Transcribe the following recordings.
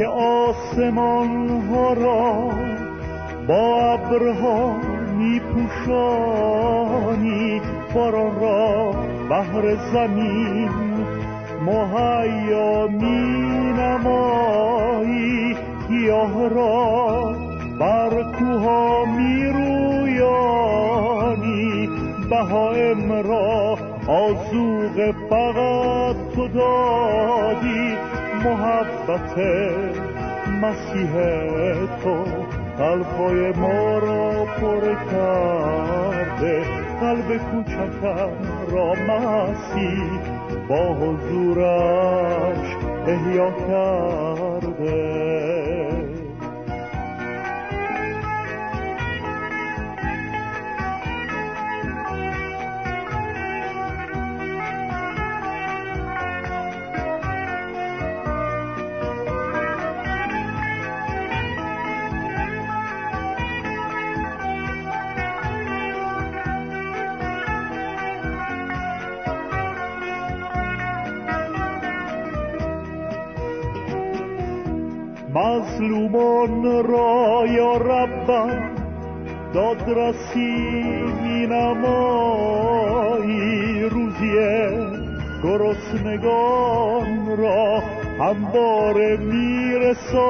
که آسمان ها را با ابرها می پوشانی باران را بهر زمین مهیا می نمایی گیاه را بر کوها می رویانی بهایم را آزوغ فقط تو دادی. محبت مسیح تو قلبهای ما را پر کرده. قلب کوچکم را مسیح با حضورش احیا کرده. مظلومان را یا ربم دادرسی می نمایی روزیه گرسنگان را. همواره میرسانی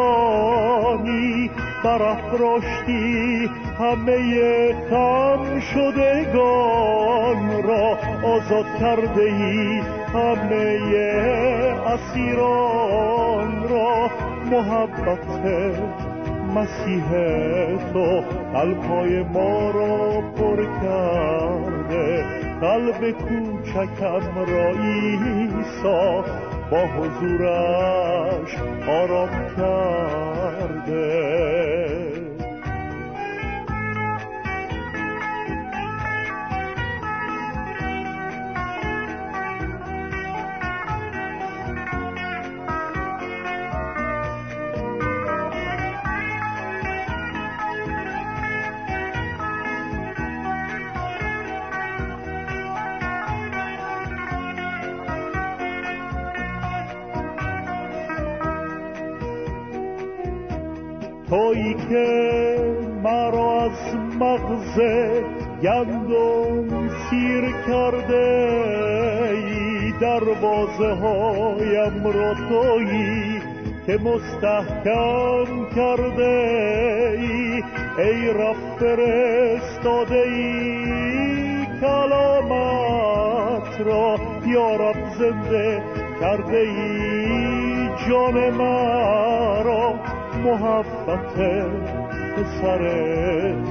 برافراشتی همه خم شدگان را. آزاد کرده ای همه اسیران را. محبت مسیح تو قلبهای ما را پر کرده. قلب کوچکم را ایسا با حضورش آرام کرده. تویی که مرا از مغز گندم سیر کرده ای دروازه هایم را تویی که مستحکم کرده ای. ای رب فرستاده ای کلامت را یا رب زنده کرده ای جان مرا. محبت پسر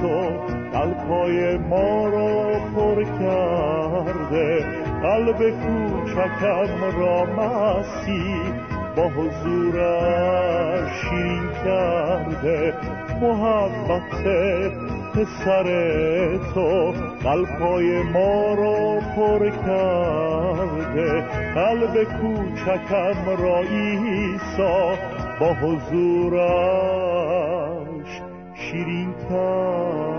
تو قلبهای ما را پر کرده. قلب کوچکم را مسیح با حضورش شیرین کرده. محبت پسر تو قلبهای ما را پر کرده. قلب کوچکم را ایسا با حضورش شیرین کرده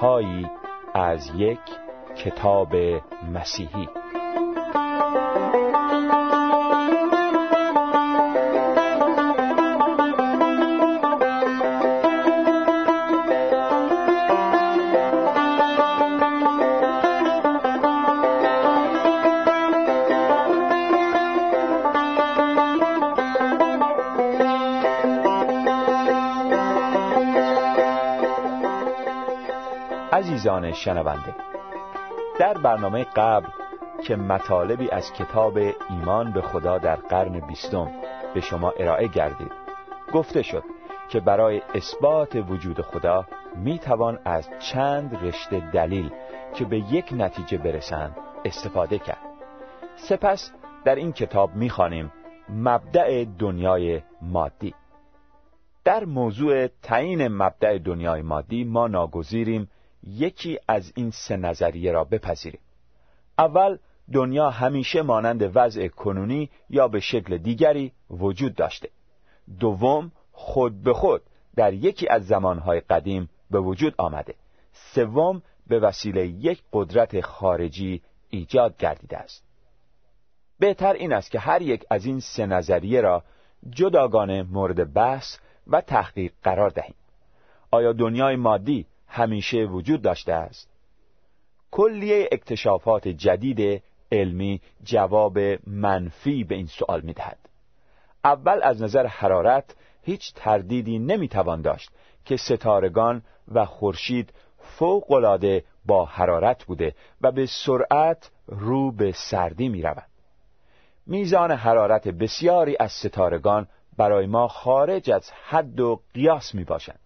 هایی از یک کتاب مسیحی. عزیزان شنونده در برنامه قبل که مطالبی از کتاب ایمان به خدا در قرن بیستم به شما ارائه گردید گفته شد که برای اثبات وجود خدا می توان از چند رشته دلیل که به یک نتیجه برسند استفاده کرد. سپس در این کتاب می‌خوانیم مبدع دنیای مادی. در موضوع تعیین مبدع دنیای مادی ما ناگزیریم یکی از این سه نظریه را بپذیریم. اول دنیا همیشه مانند وضع کنونی یا به شکل دیگری وجود داشته. دوم خود به خود در یکی از زمانهای قدیم به وجود آمده. سوم به وسیله یک قدرت خارجی ایجاد گردیده است. بهتر این است که هر یک از این سه نظریه را جداگانه مورد بحث و تحقیق قرار دهیم. آیا دنیای مادی همیشه وجود داشته است کلیه اکتشافات جدید علمی جواب منفی به این سوال می‌دهد اول از نظر حرارت هیچ تردیدی نمی‌توان داشت که ستارگان و خورشید فوقالعاده با حرارت بوده و به سرعت رو به سردی می روند. میزان حرارت بسیاری از ستارگان برای ما خارج از حد و قیاس می باشند.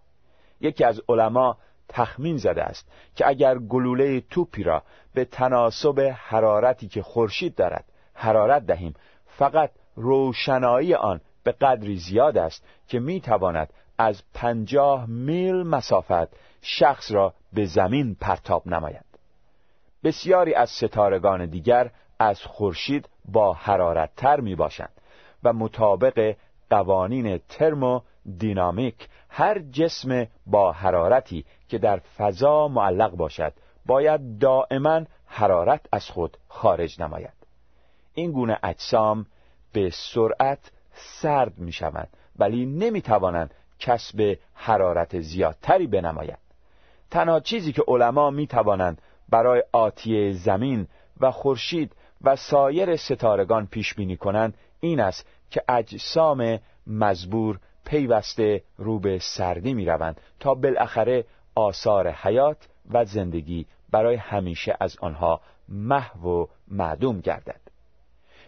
یکی از علما تخمین زده است که اگر گلوله توپی را به تناسب حرارتی که خورشید دارد حرارت دهیم فقط روشنایی آن به قدری زیاد است که می تواند از پنجاه میل مسافت شخص را به زمین پرتاب نماید. بسیاری از ستارگان دیگر از خورشید با حرارت تر می باشند و مطابق قوانین ترمو دینامیک هر جسم با حرارتی که در فضا معلق باشد. باید دائما حرارت از خود خارج نماید. این گونه اجسام به سرعت سرد می شوند ولی نمی توانند کسب حرارت زیادتری بنمایند تنها چیزی که علما می توانند برای آتیه زمین و خورشید و سایر ستارگان پیش بینی کنند این است که اجسام مزبور پیوسته رو به سردی می روند تا بالاخره آثار حیات و زندگی برای همیشه از آنها محو و معدوم گردد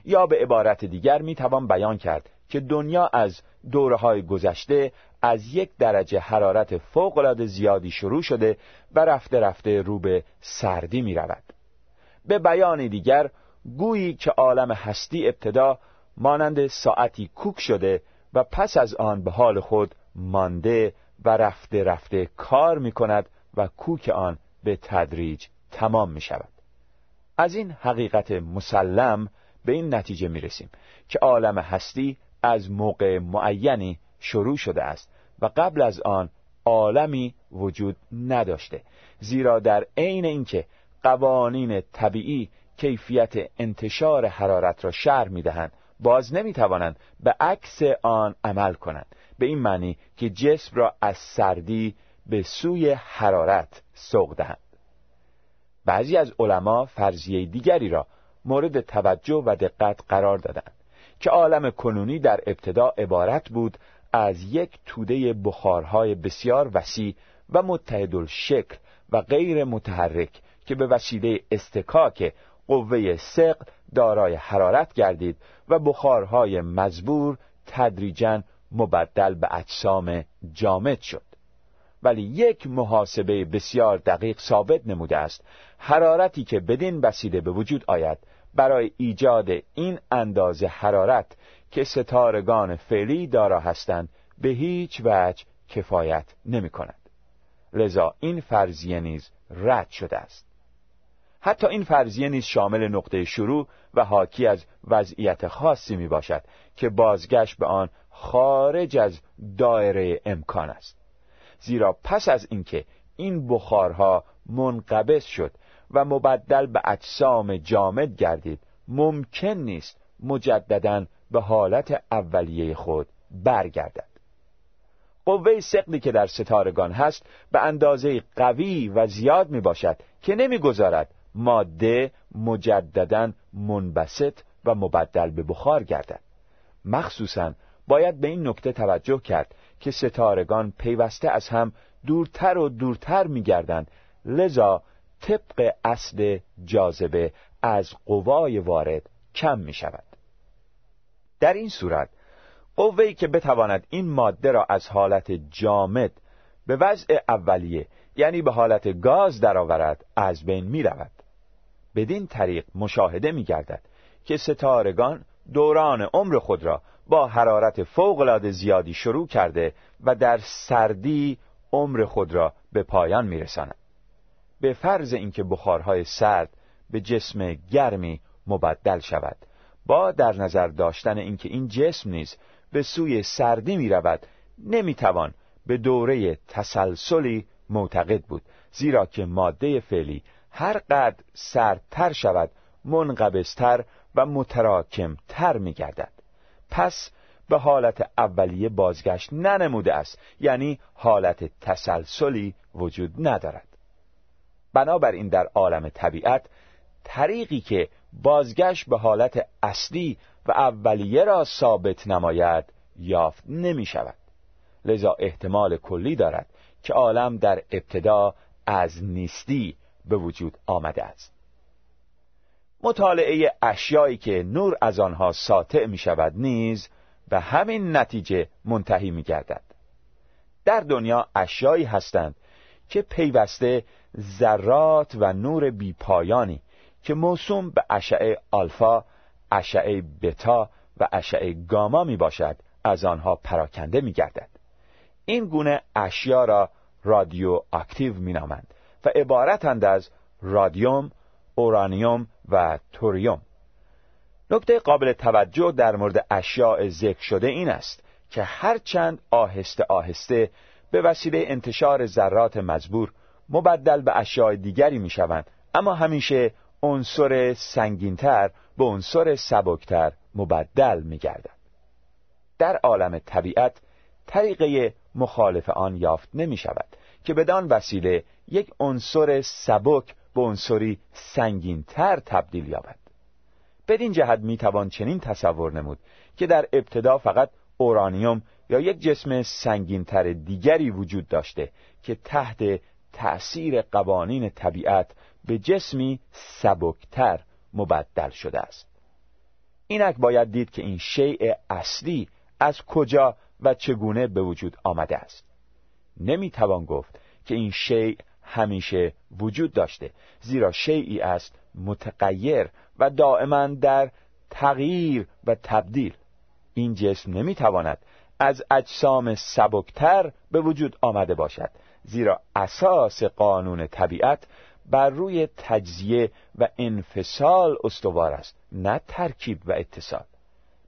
یا به عبارت دیگر می توان بیان کرد که دنیا از دوره های گذشته از یک درجه حرارت فوق زیادی شروع شده و رفته رفته رو به سردی می رود. به بیان دیگر گویی که عالم هستی ابتدا مانند ساعتی کوک شده و پس از آن به حال خود مانده و رفته رفته کار می کند و کوک آن به تدریج تمام می شود. از این حقیقت مسلم به این نتیجه می رسیم که عالم هستی از موقع معینی شروع شده است و قبل از آن عالمی وجود نداشته زیرا در عین اینکه قوانین طبیعی کیفیت انتشار حرارت را شرح می‌دهند باز نمی‌توانند به عکس آن عمل کنند. به این معنی که جسم را از سردی به سوی حرارت سوق دهند. بعضی از علما فرضیه دیگری را مورد توجه و دقت قرار دادند که عالم کنونی در ابتدا عبارت بود از یک توده بخارهای بسیار وسیع و متحد شکل و غیر متحرک که به وسیله استکاک قوه سقل دارای حرارت گردید و بخارهای مزبور تدریجا مبدل به اجسام جامد شد. ولی یک محاسبه بسیار دقیق ثابت نموده است. حرارتی که بدین وسیله به وجود آید برای ایجاد این اندازه حرارت که ستارگان فعلی دارا هستند به هیچ وجه کفایت نمی کند. لذا این فرضیه نیز رد شده است. حتی این فرضیه نیز شامل نقطه شروع و حاکی از وضعیت خاصی می باشد که بازگشت به آن خارج از دایره امکان است. زیرا پس از اینکه این بخارها منقبض شد و مبدل به اجسام جامد گردید ممکن نیست مجددا به حالت اولیه خود برگردد. قوه سقلی که در ستارگان هست به اندازه قوی و زیاد می باشد که نمی‌گذارد ماده مجددا منبسط و مبدل به بخار گردد. مخصوصا باید به این نکته توجه کرد که ستارگان پیوسته از هم دورتر و دورتر می گردند لذا طبق اصل جاذبه از قوای وارد کم می شود در این صورت قوهی که بتواند این ماده را از حالت جامد به وضع اولیه یعنی به حالت گاز درآورد از بین می رود بدین طریق مشاهده می گردد که ستارگان دوران عمر خود را با حرارت فوقالعاده زیادی شروع کرده و در سردی عمر خود را به پایان میرسانند به فرض اینکه بخارهای سرد به جسم گرمی مبدل شود با در نظر داشتن اینکه این جسم نیز به سوی سردی می رود نمی توان به دوره تسلسلی معتقد بود زیرا که ماده فعلی هر قد سردتر شود منقبستر و متراکمتر می گردد پس به حالت اولیه بازگشت ننموده است یعنی حالت تسلسلی وجود ندارد. بنابراین در عالم طبیعت طریقی که بازگشت به حالت اصلی و اولیه را ثابت نماید یافت نمی شود لذا احتمال کلی دارد که عالم در ابتدا از نیستی به وجود آمده است. مطالعه اشیایی که نور از آنها ساطع می شود نیز به همین نتیجه منتهی می گردد. در دنیا اشیایی هستند که پیوسته ذرات و نور بیپایانی که موسوم به اشعه آلفا، اشعه بتا و اشعه گاما می باشد از آنها پراکنده می گردد. این گونه اشیا را رادیو اکتیو می نامند. و عبارتند از رادیوم، اورانیوم و توریوم. نکته قابل توجه در مورد اشیاء ذکر شده این است که هرچند آهسته آهسته به وسیله انتشار ذرات مزبور مبدل به اشیاء دیگری می شوند اما همیشه عنصر سنگینتر به عنصر سبکتر مبدل می گردن. در عالم طبیعت طریقه مخالف آن یافت نمی شود که بدان وسیله یک عنصر سبک به عنصری سنگینتر تبدیل یابد. بدین جهت می توان چنین تصور نمود که در ابتدا فقط اورانیوم یا یک جسم سنگینتر دیگری وجود داشته که تحت تأثیر قوانین طبیعت به جسمی سبکتر مبدل شده است. اینک باید دید که این شیء اصلی از کجا و چگونه به وجود آمده است. نمی‌توان گفت که این شیء همیشه وجود داشته زیرا شیعی است متغیر و دائما در تغییر و تبدیل. این جسم نمی‌تواند از اجسام سبکتر به وجود آمده باشد زیرا اساس قانون طبیعت بر روی تجزیه و انفصال استوار است نه ترکیب و اتصال.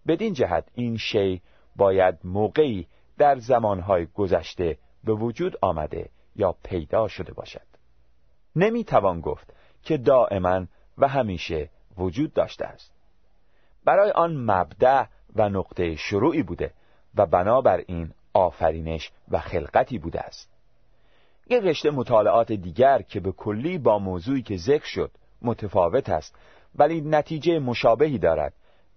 بدین جهت این شی باید موقعی در زمانهای گذشته به وجود آمده یا پیدا شده باشد. نمی‌توان گفت که دائما و همیشه وجود داشته است. برای آن مبدع و نقطه شروعی بوده و بنابراین آفرینش و خلقتی بوده است. یک رشته مطالعات دیگر که به کلی با موضوعی که ذکر شد متفاوت است ولی نتیجه مشابهی دارد.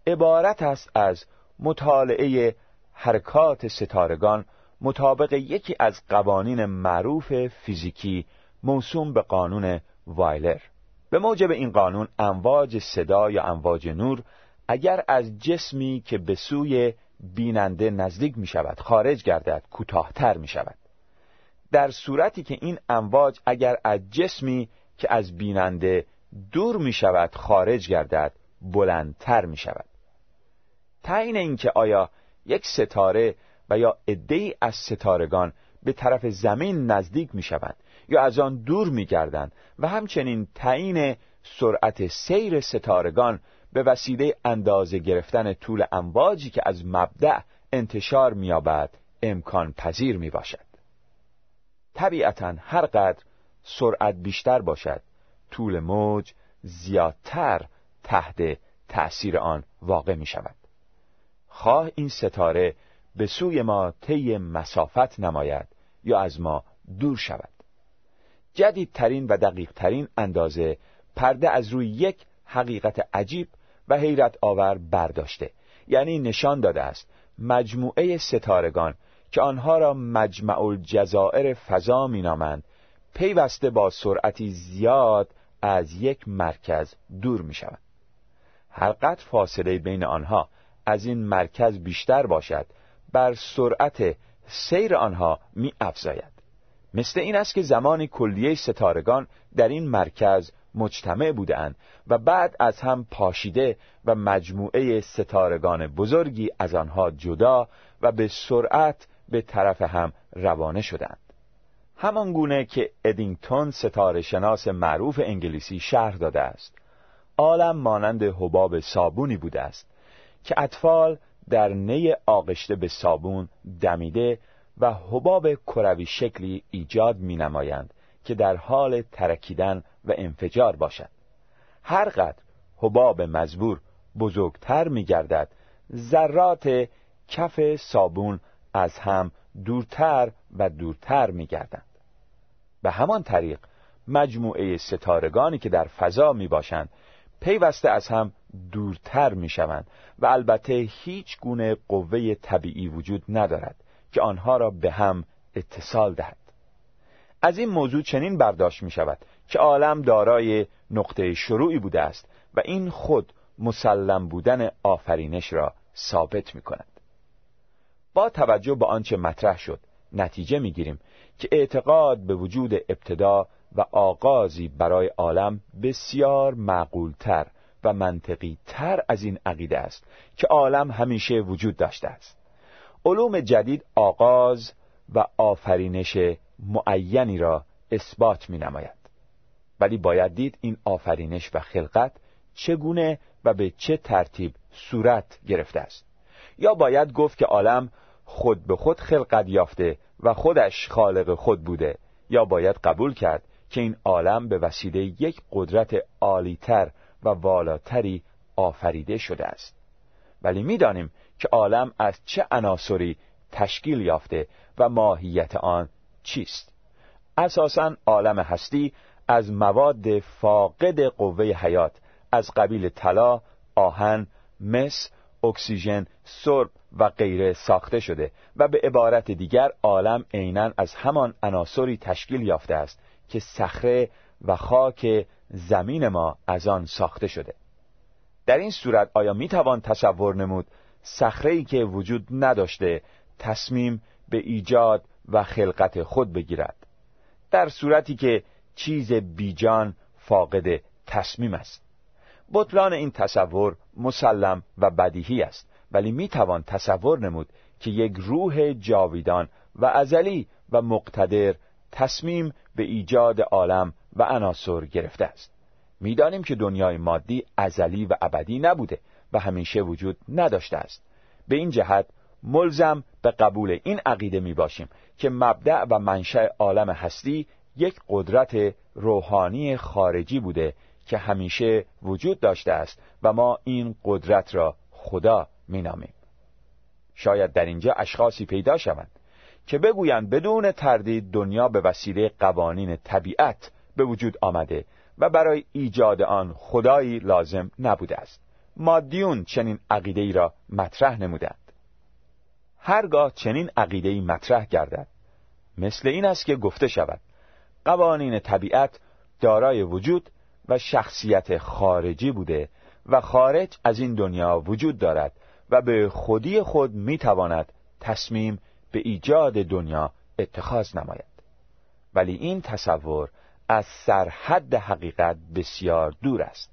عبارت است از مطالعه حرکات ستارگان مطابق یکی از قوانین معروف فیزیکی موسوم به قانون وایلر. به موجب این قانون امواج صدا یا امواج نور اگر از جسمی که به سوی بیننده نزدیک می شود خارج گردد کوتاهتر می شود در صورتی که این امواج اگر از جسمی که از بیننده دور می شود خارج گردد بلندتر می شود تعیین اینکه آیا یک ستاره و یا عدهای از ستارگان به طرف زمین نزدیک می شوند یا از آن دور می گردند و همچنین تعیین سرعت سیر ستارگان به وسیله اندازه گرفتن طول امواجی که از مبدع انتشار می‌یابد امکان پذیر می باشد طبیعتا هر قدر سرعت بیشتر باشد طول موج زیادتر تحت تأثیر آن واقع می شود خواه این ستاره به سوی ما طی مسافت نماید یا از ما دور شود جدیدترین و دقیقترین اندازه پرده از روی یک حقیقت عجیب و حیرت آور برداشته یعنی نشان داده است مجموعه ستارگان که آنها را مجمع الجزائر فضا مینامند پیوسته با سرعتی زیاد از یک مرکز دور می شود. هر قدر فاصله بین آنها از این مرکز بیشتر باشد بر سرعت سیر آنها می افزاید. مثل این است که زمانی کلیه ستارگان در این مرکز مجتمع بودند و بعد از هم پاشیده و مجموعه ستارگان بزرگی از آنها جدا و به سرعت به طرف هم روانه شدند همان گونه که ادینگتون ستاره شناس معروف انگلیسی شرح داده است عالم مانند حباب صابونی بوده است که اطفال در نی آغشته به صابون دمیده و حباب کروی شکلی ایجاد می نمایند که در حال ترکیدن و انفجار باشد. هرقدر حباب مزبور بزرگتر می گردد ذرات کف صابون از هم دورتر و دورتر می گردند به همان طریق مجموعه ستارگانی که در فضا می باشند پیوسته از هم دورتر می شوند و البته هیچ گونه قوه طبیعی وجود ندارد که آنها را به هم اتصال دهد. از این موضوع چنین برداشت می شود که عالم دارای نقطه شروعی بوده است و این خود مسلم بودن آفرینش را ثابت می کند با توجه به آنچه مطرح شد نتیجه می گیریم که اعتقاد به وجود ابتدا و آغازی برای عالم بسیار معقولتر و منطقی تر از این عقیده است که عالم همیشه وجود داشته است. علوم جدید آغاز و آفرینش معینی را اثبات می نماید ولی باید دید این آفرینش و خلقت چگونه و به چه ترتیب صورت گرفته است. یا باید گفت که عالم خود به خود خلقت یافته و خودش خالق خود بوده یا باید قبول کرد که این عالم به وسیله یک قدرت عالیتر و والاتری آفریده شده است. ولی می‌دانیم که عالم از چه عناصری تشکیل یافته و ماهیت آن چیست. اساسا عالم هستی از مواد فاقد قوه حیات از قبیل طلا، آهن، مس، اکسیژن، سرب و غیره ساخته شده و به عبارت دیگر عالم عینا از همان عناصری تشکیل یافته است که صخره و خاک زمین ما از آن ساخته شده. در این صورت آیا می توان تصور نمود صخره که وجود نداشته تصمیم به ایجاد و خلقت خود بگیرد؟ در صورتی که چیز بیجان فاقد تصمیم است. بطلان این تصور مسلم و بدیهی است ولی می توان تصور نمود که یک روح جاویدان و ازلی و مقتدر تصمیم به ایجاد عالم و عناصر گرفته است. می‌دانیم که دنیای مادی ازلی و ابدی نبوده و همیشه وجود نداشته است. به این جهت ملزم به قبول این عقیده می باشیم که مبدع و منشأ عالم هستی یک قدرت روحانی خارجی بوده که همیشه وجود داشته است و ما این قدرت را خدا مینامیم. شاید در اینجا اشخاصی پیدا شوند که بگویند بدون تردید دنیا به وسیله قوانین طبیعت به وجود آمده و برای ایجاد آن خدایی لازم نبوده است. مادیون چنین عقیده ای را مطرح نمودند. هرگاه چنین عقیده ای مطرح گردد مثل این است که گفته شود قوانین طبیعت دارای وجود و شخصیت خارجی بوده و خارج از این دنیا وجود دارد و به خودی خود می‌تواند تصمیم به ایجاد دنیا اتخاذ نماید. ولی این تصور از سرحد حقیقت بسیار دور است.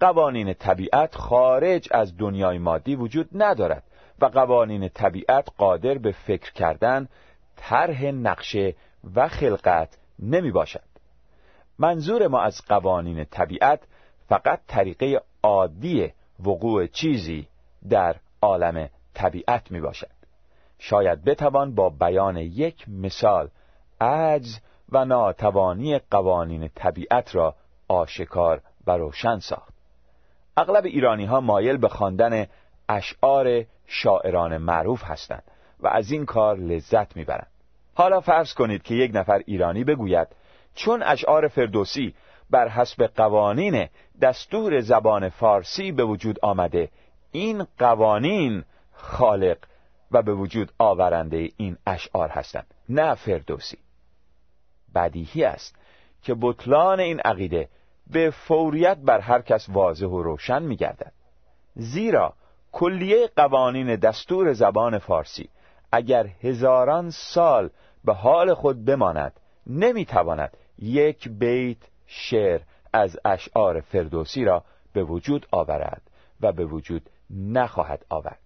قوانین طبیعت خارج از دنیای مادی وجود ندارد و قوانین طبیعت قادر به فکر کردن طرح نقشه و خلقت نمی باشد. منظور ما از قوانین طبیعت فقط طریقه عادی وقوع چیزی در عالم طبیعت می باشد. شاید بتوان با بیان یک مثال عجز و ناتوانی قوانین طبیعت را آشکار و روشن ساخت. اغلب ایرانی ها مایل به خواندن اشعار شاعران معروف هستند و از این کار لذت می‌برند. حالا فرض کنید که یک نفر ایرانی بگوید چون اشعار فردوسی بر حسب قوانین دستور زبان فارسی به وجود آمده این قوانین خالق و به وجود آورنده این اشعار هستند. نه فردوسی. بدیهی است که بطلان این عقیده به فوریت بر هر کس واضح و روشن می گردد زیرا کلیه قوانین دستور زبان فارسی اگر هزاران سال به حال خود بماند نمی‌تواند یک بیت شعر از اشعار فردوسی را به وجود آورد و به وجود نخواهد آورد.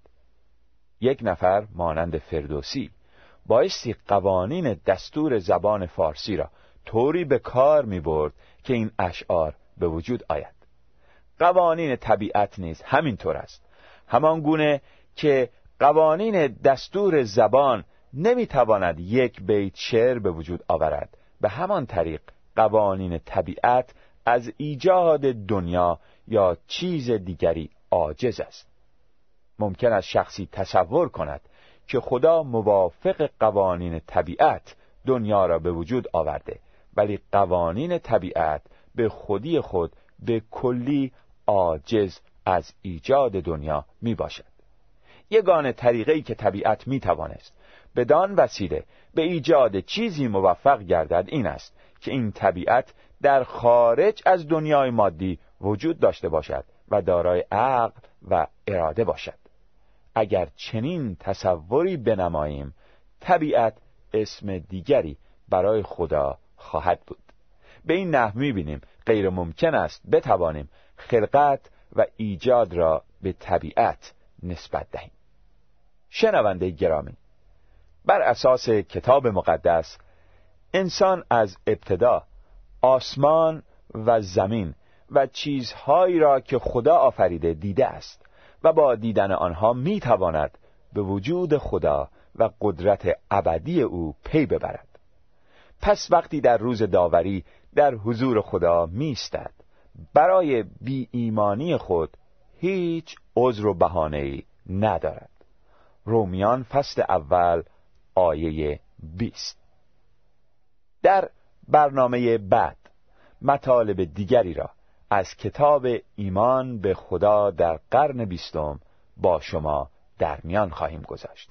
یک نفر مانند فردوسی بایستی قوانین دستور زبان فارسی را طوری به کار می برد که این اشعار به وجود آید. قوانین طبیعت نیز همینطور است. همان گونه که قوانین دستور زبان نمی‌تواند یک بیت شعر به وجود آورد. به همان طریق قوانین طبیعت از ایجاد دنیا یا چیز دیگری عاجز است. ممکن است شخصی تصور کند که خدا موافق قوانین طبیعت دنیا را به وجود آورده ولی قوانین طبیعت به خودی خود به کلی عاجز از ایجاد دنیا می باشد. یگان طریقی که طبیعت می توانست بدان وسیله به ایجاد چیزی موفق گردد این است که این طبیعت در خارج از دنیای مادی وجود داشته باشد و دارای عقل و اراده باشد. اگر چنین تصوری بنماییم طبیعت اسم دیگری برای خدا خواهد بود. به این نحو می‌بینیم غیر ممکن است بتوانیم خلقت و ایجاد را به طبیعت نسبت دهیم. شنونده گرامی بر اساس کتاب مقدس انسان از ابتدا آسمان و زمین و چیزهایی را که خدا آفریده دیده است. و با دیدن آنها می‌تواند به وجود خدا و قدرت ابدی او پی ببرد. پس وقتی در روز داوری در حضور خدا میستد برای بی ایمانی خود هیچ عذر و بهانه‌ای ندارد. رومیان فصل اول آیه 20 در برنامه بعد مطالب دیگری را از کتاب ایمان به خدا در قرن بیستم با شما در میان خواهیم گذاشت.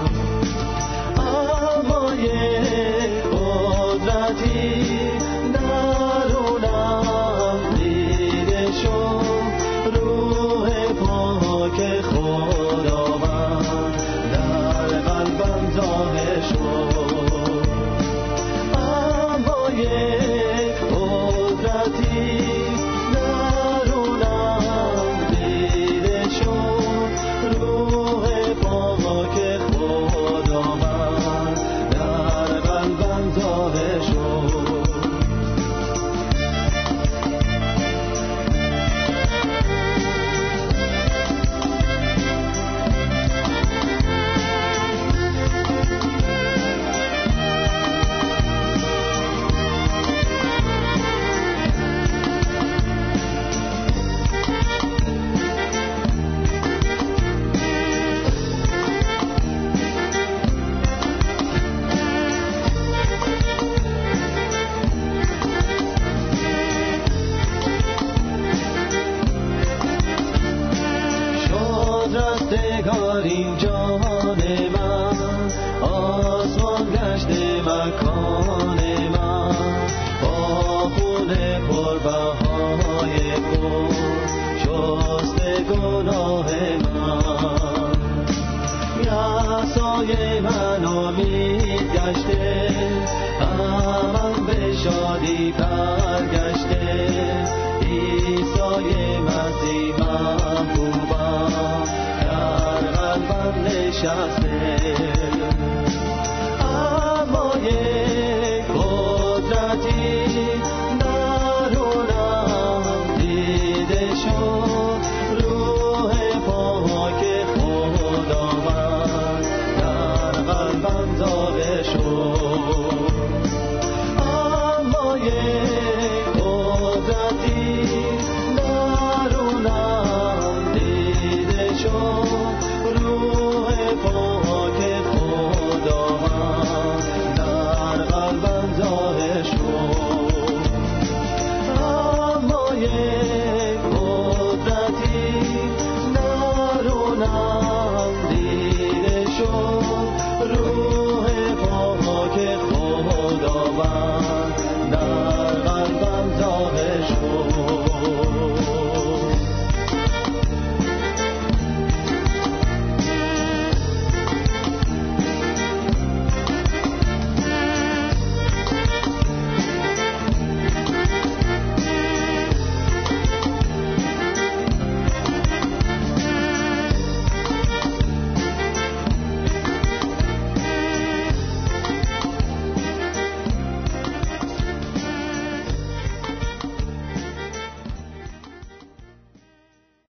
اما سایه من امید گشته. امم به شادی برگشته. ایسای مسیح محبوبم. در قلبم نشسته.